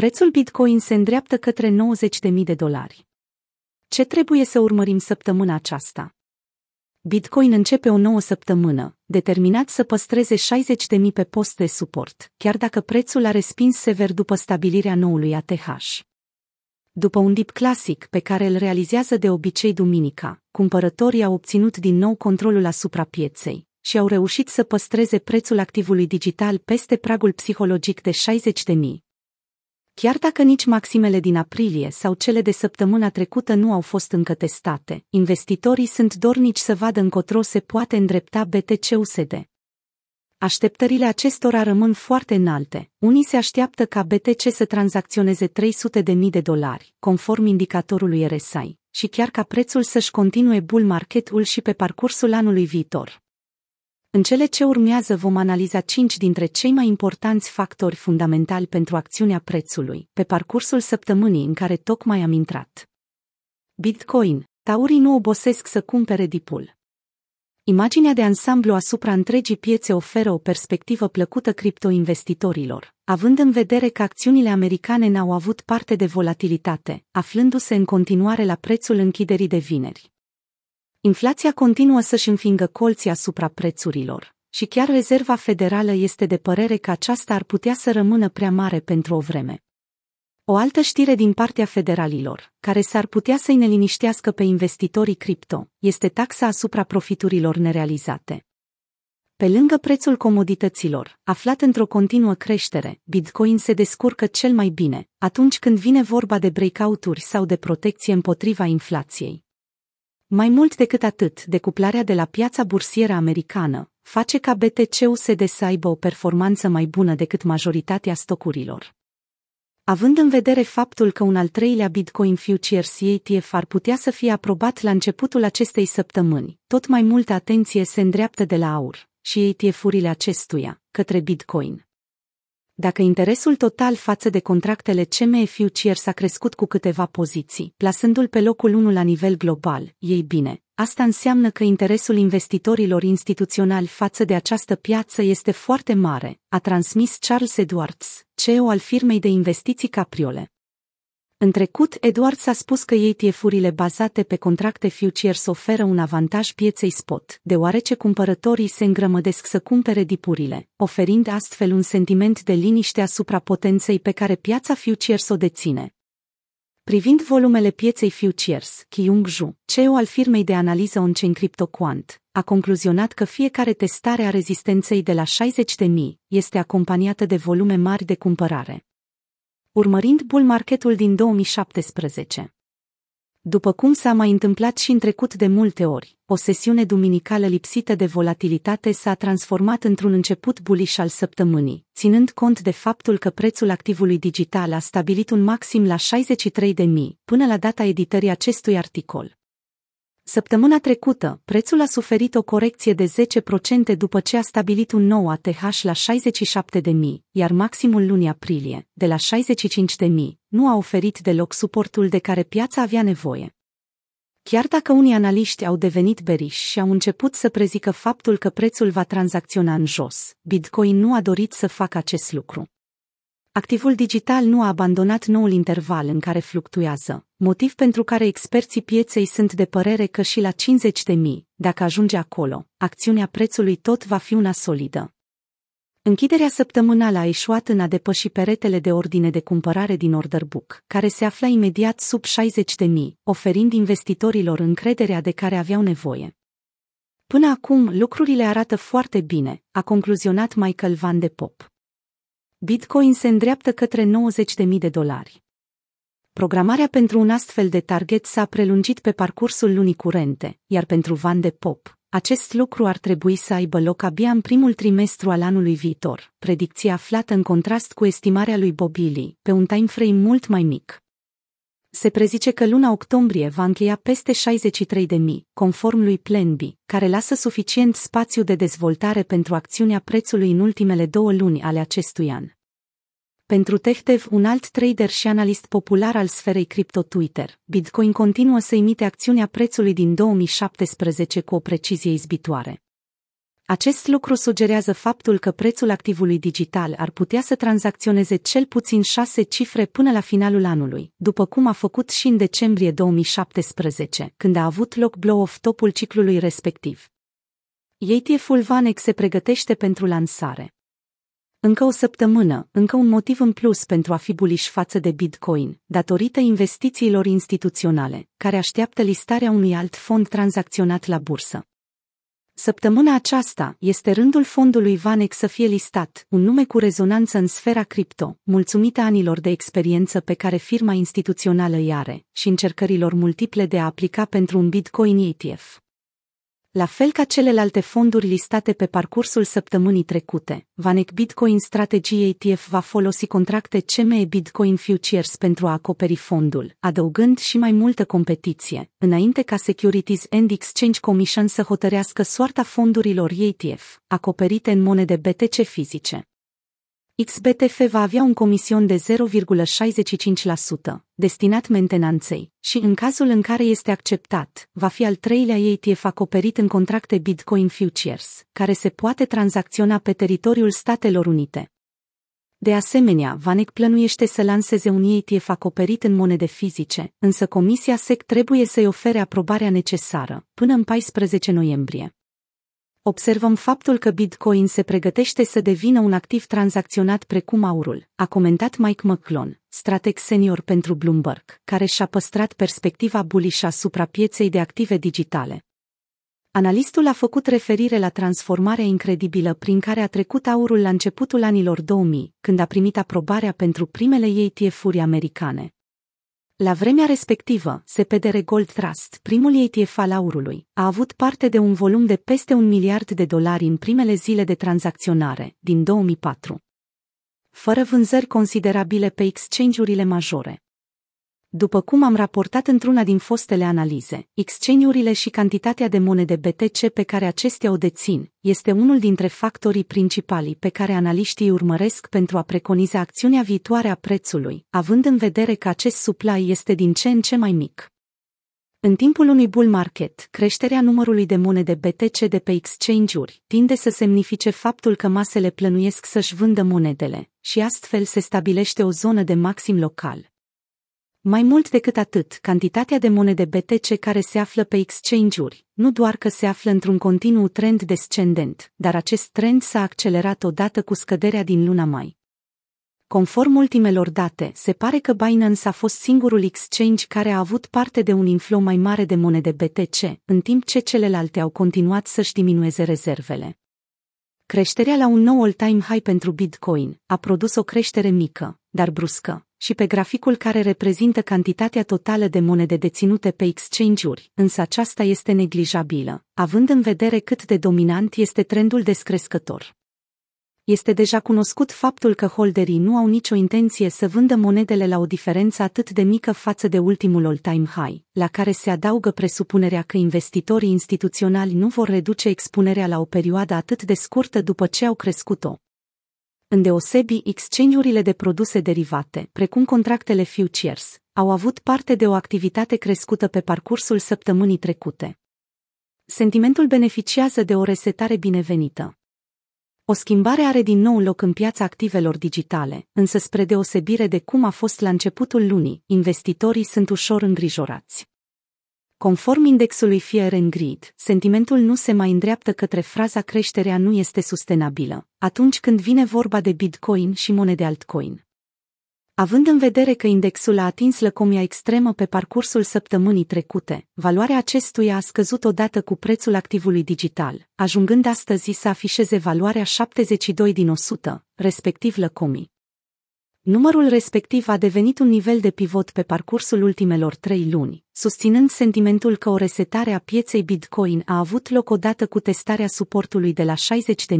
Prețul Bitcoin se îndreaptă către 90.000 de dolari. Ce trebuie să urmărim săptămâna aceasta? Bitcoin începe o nouă săptămână, determinat să păstreze 60.000 pe post de suport, chiar dacă prețul a respins sever după stabilirea noului ATH. După un dip clasic pe care îl realizează de obicei duminica, cumpărătorii au obținut din nou controlul asupra pieței și au reușit să păstreze prețul activului digital peste pragul psihologic de 60.000. Chiar dacă nici maximele din aprilie sau cele de săptămâna trecută nu au fost încă testate, investitorii sunt dornici să vadă încotro se poate îndrepta BTC-USD. Așteptările acestora rămân foarte înalte. Unii se așteaptă ca BTC să tranzacționeze 300.000 de dolari, conform indicatorului RSI, și chiar ca prețul să-și continue bull market-ul și pe parcursul anului viitor. În cele ce urmează vom analiza cinci dintre cei mai importanți factori fundamentali pentru acțiunea prețului, pe parcursul săptămânii în care tocmai am intrat. Bitcoin. Taurii nu obosesc să cumpere dipul. Imaginea de ansamblu asupra întregii piețe oferă o perspectivă plăcută criptoinvestitorilor, având în vedere că acțiunile americane n-au avut parte de volatilitate, aflându-se în continuare la prețul închiderii de vineri. Inflația continuă să-și înfingă colții asupra prețurilor și chiar Rezerva Federală este de părere că aceasta ar putea să rămână prea mare pentru o vreme. O altă știre din partea federalilor, care s-ar putea să-i neliniștească pe investitorii cripto, este taxa asupra profiturilor nerealizate. Pe lângă prețul comodităților, aflat într-o continuă creștere, Bitcoin se descurcă cel mai bine atunci când vine vorba de breakout-uri sau de protecție împotriva inflației. Mai mult decât atât, decuplarea de la piața bursieră americană face ca BTC-USD să aibă o performanță mai bună decât majoritatea stocurilor. Având în vedere faptul că un al treilea Bitcoin Futures ETF ar putea să fie aprobat la începutul acestei săptămâni, tot mai multă atenție se îndreaptă de la aur și ETF-urile acestuia către Bitcoin. Dacă interesul total față de contractele CME Futures a crescut cu câteva poziții, plasându-l pe locul 1 la nivel global, ei bine, asta înseamnă că interesul investitorilor instituționali față de această piață este foarte mare, a transmis Charles Edwards, CEO al firmei de investiții Capriole. În trecut, Edwards a spus că ETF-urile bazate pe contracte futures oferă un avantaj pieței spot, deoarece cumpărătorii se îngrămădesc să cumpere dipurile, oferind astfel un sentiment de liniște asupra potenței pe care piața futures o deține. Privind volumele pieței futures, Kyung Ju, CEO al firmei de analiză on-chain CryptoQuant, a concluzionat că fiecare testare a rezistenței de la 60.000 este acompaniată de volume mari de cumpărare urmărind bull marketul din 2017. După cum s-a mai întâmplat și în trecut de multe ori, o sesiune duminicală lipsită de volatilitate s-a transformat într-un început buliș al săptămânii, ținând cont de faptul că prețul activului digital a stabilit un maxim la 63.000 până la data editării acestui articol. Săptămâna trecută, prețul a suferit o corecție de 10% după ce a stabilit un nou ATH la 67.000, iar maximul lunii aprilie, de la 65.000, nu a oferit deloc suportul de care piața avea nevoie. Chiar dacă unii analiști au devenit beriși și au început să prezică faptul că prețul va tranzacționa în jos, Bitcoin nu a dorit să facă acest lucru. Activul digital nu a abandonat noul interval în care fluctuează, motiv pentru care experții pieței sunt de părere că și la 50 de mii, dacă ajunge acolo, acțiunea prețului tot va fi una solidă. Închiderea săptămânală a ieșuat în a depăși peretele de ordine de cumpărare din order book, care se afla imediat sub 60 de mii, oferind investitorilor încrederea de care aveau nevoie. Până acum, lucrurile arată foarte bine, a concluzionat Michael Van de Pop. Bitcoin se îndreaptă către 90.000 de dolari. Programarea pentru un astfel de target s-a prelungit pe parcursul lunii curente, iar pentru Van de Pop, acest lucru ar trebui să aibă loc abia în primul trimestru al anului viitor, predicție aflată în contrast cu estimarea lui Bobili, pe un timeframe mult mai mic. Se prezice că luna octombrie va încheia peste 63.000, conform lui Plan B, care lasă suficient spațiu de dezvoltare pentru acțiunea prețului în ultimele două luni ale acestui an. Pentru Tehtev, un alt trader și analist popular al sferei cripto Twitter, Bitcoin continuă să imite acțiunea prețului din 2017 cu o precizie izbitoare. Acest lucru sugerează faptul că prețul activului digital ar putea să tranzacționeze cel puțin șase cifre până la finalul anului, după cum a făcut și în decembrie 2017, când a avut loc blow-off topul ciclului respectiv. ETF-ul Vanex se pregătește pentru lansare. Încă o săptămână, încă un motiv în plus pentru a fi buliș față de Bitcoin, datorită investițiilor instituționale, care așteaptă listarea unui alt fond tranzacționat la bursă. Săptămâna aceasta este rândul fondului Vanex să fie listat, un nume cu rezonanță în sfera cripto, mulțumită anilor de experiență pe care firma instituțională îi are și încercărilor multiple de a aplica pentru un Bitcoin ETF. La fel ca celelalte fonduri listate pe parcursul săptămânii trecute, Vanek Bitcoin Strategy ETF va folosi contracte CME Bitcoin Futures pentru a acoperi fondul, adăugând și mai multă competiție, înainte ca Securities and Exchange Commission să hotărească soarta fondurilor ETF, acoperite în monede BTC fizice. XBTF va avea un comision de 0,65%, destinat mentenanței, și în cazul în care este acceptat, va fi al treilea ETF acoperit în contracte Bitcoin Futures, care se poate tranzacționa pe teritoriul Statelor Unite. De asemenea, Vanek plănuiește să lanseze un ETF acoperit în monede fizice, însă Comisia SEC trebuie să-i ofere aprobarea necesară, până în 14 noiembrie observăm faptul că Bitcoin se pregătește să devină un activ tranzacționat precum aurul, a comentat Mike McClone, strateg senior pentru Bloomberg, care și-a păstrat perspectiva bullish asupra pieței de active digitale. Analistul a făcut referire la transformarea incredibilă prin care a trecut aurul la începutul anilor 2000, când a primit aprobarea pentru primele ETF-uri americane. La vremea respectivă, SPDR Gold Trust, primul ETF al aurului, a avut parte de un volum de peste un miliard de dolari în primele zile de tranzacționare, din 2004. Fără vânzări considerabile pe exchange-urile majore. După cum am raportat într-una din fostele analize, exchange-urile și cantitatea de monede BTC pe care acestea o dețin este unul dintre factorii principali pe care analiștii urmăresc pentru a preconiza acțiunea viitoare a prețului, având în vedere că acest supply este din ce în ce mai mic. În timpul unui bull market, creșterea numărului de monede BTC de pe exchange-uri tinde să semnifice faptul că masele plănuiesc să-și vândă monedele și astfel se stabilește o zonă de maxim local. Mai mult decât atât, cantitatea de monede BTC care se află pe exchange-uri, nu doar că se află într-un continuu trend descendent, dar acest trend s-a accelerat odată cu scăderea din luna mai. Conform ultimelor date, se pare că Binance a fost singurul exchange care a avut parte de un inflow mai mare de monede BTC, în timp ce celelalte au continuat să-și diminueze rezervele. Creșterea la un nou all-time high pentru Bitcoin a produs o creștere mică, dar bruscă, și pe graficul care reprezintă cantitatea totală de monede deținute pe exchange-uri, însă aceasta este neglijabilă, având în vedere cât de dominant este trendul descrescător. Este deja cunoscut faptul că holderii nu au nicio intenție să vândă monedele la o diferență atât de mică față de ultimul all-time high, la care se adaugă presupunerea că investitorii instituționali nu vor reduce expunerea la o perioadă atât de scurtă după ce au crescut-o. Îndeosebi, exchange-urile de produse derivate, precum contractele futures, au avut parte de o activitate crescută pe parcursul săptămânii trecute. Sentimentul beneficiază de o resetare binevenită. O schimbare are din nou loc în piața activelor digitale, însă spre deosebire de cum a fost la începutul lunii, investitorii sunt ușor îngrijorați. Conform indexului Fear and Greed, sentimentul nu se mai îndreaptă către fraza creșterea nu este sustenabilă, atunci când vine vorba de Bitcoin și monede altcoin. Având în vedere că indexul a atins lăcomia extremă pe parcursul săptămânii trecute, valoarea acestuia a scăzut odată cu prețul activului digital, ajungând astăzi să afișeze valoarea 72 din 100, respectiv lăcomii. Numărul respectiv a devenit un nivel de pivot pe parcursul ultimelor trei luni, susținând sentimentul că o resetare a pieței Bitcoin a avut loc odată cu testarea suportului de la 60.000.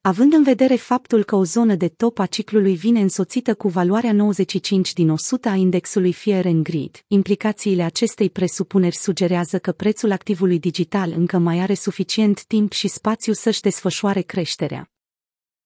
Având în vedere faptul că o zonă de top a ciclului vine însoțită cu valoarea 95 din 100 a indexului Fear and Greed, implicațiile acestei presupuneri sugerează că prețul activului digital încă mai are suficient timp și spațiu să-și desfășoare creșterea.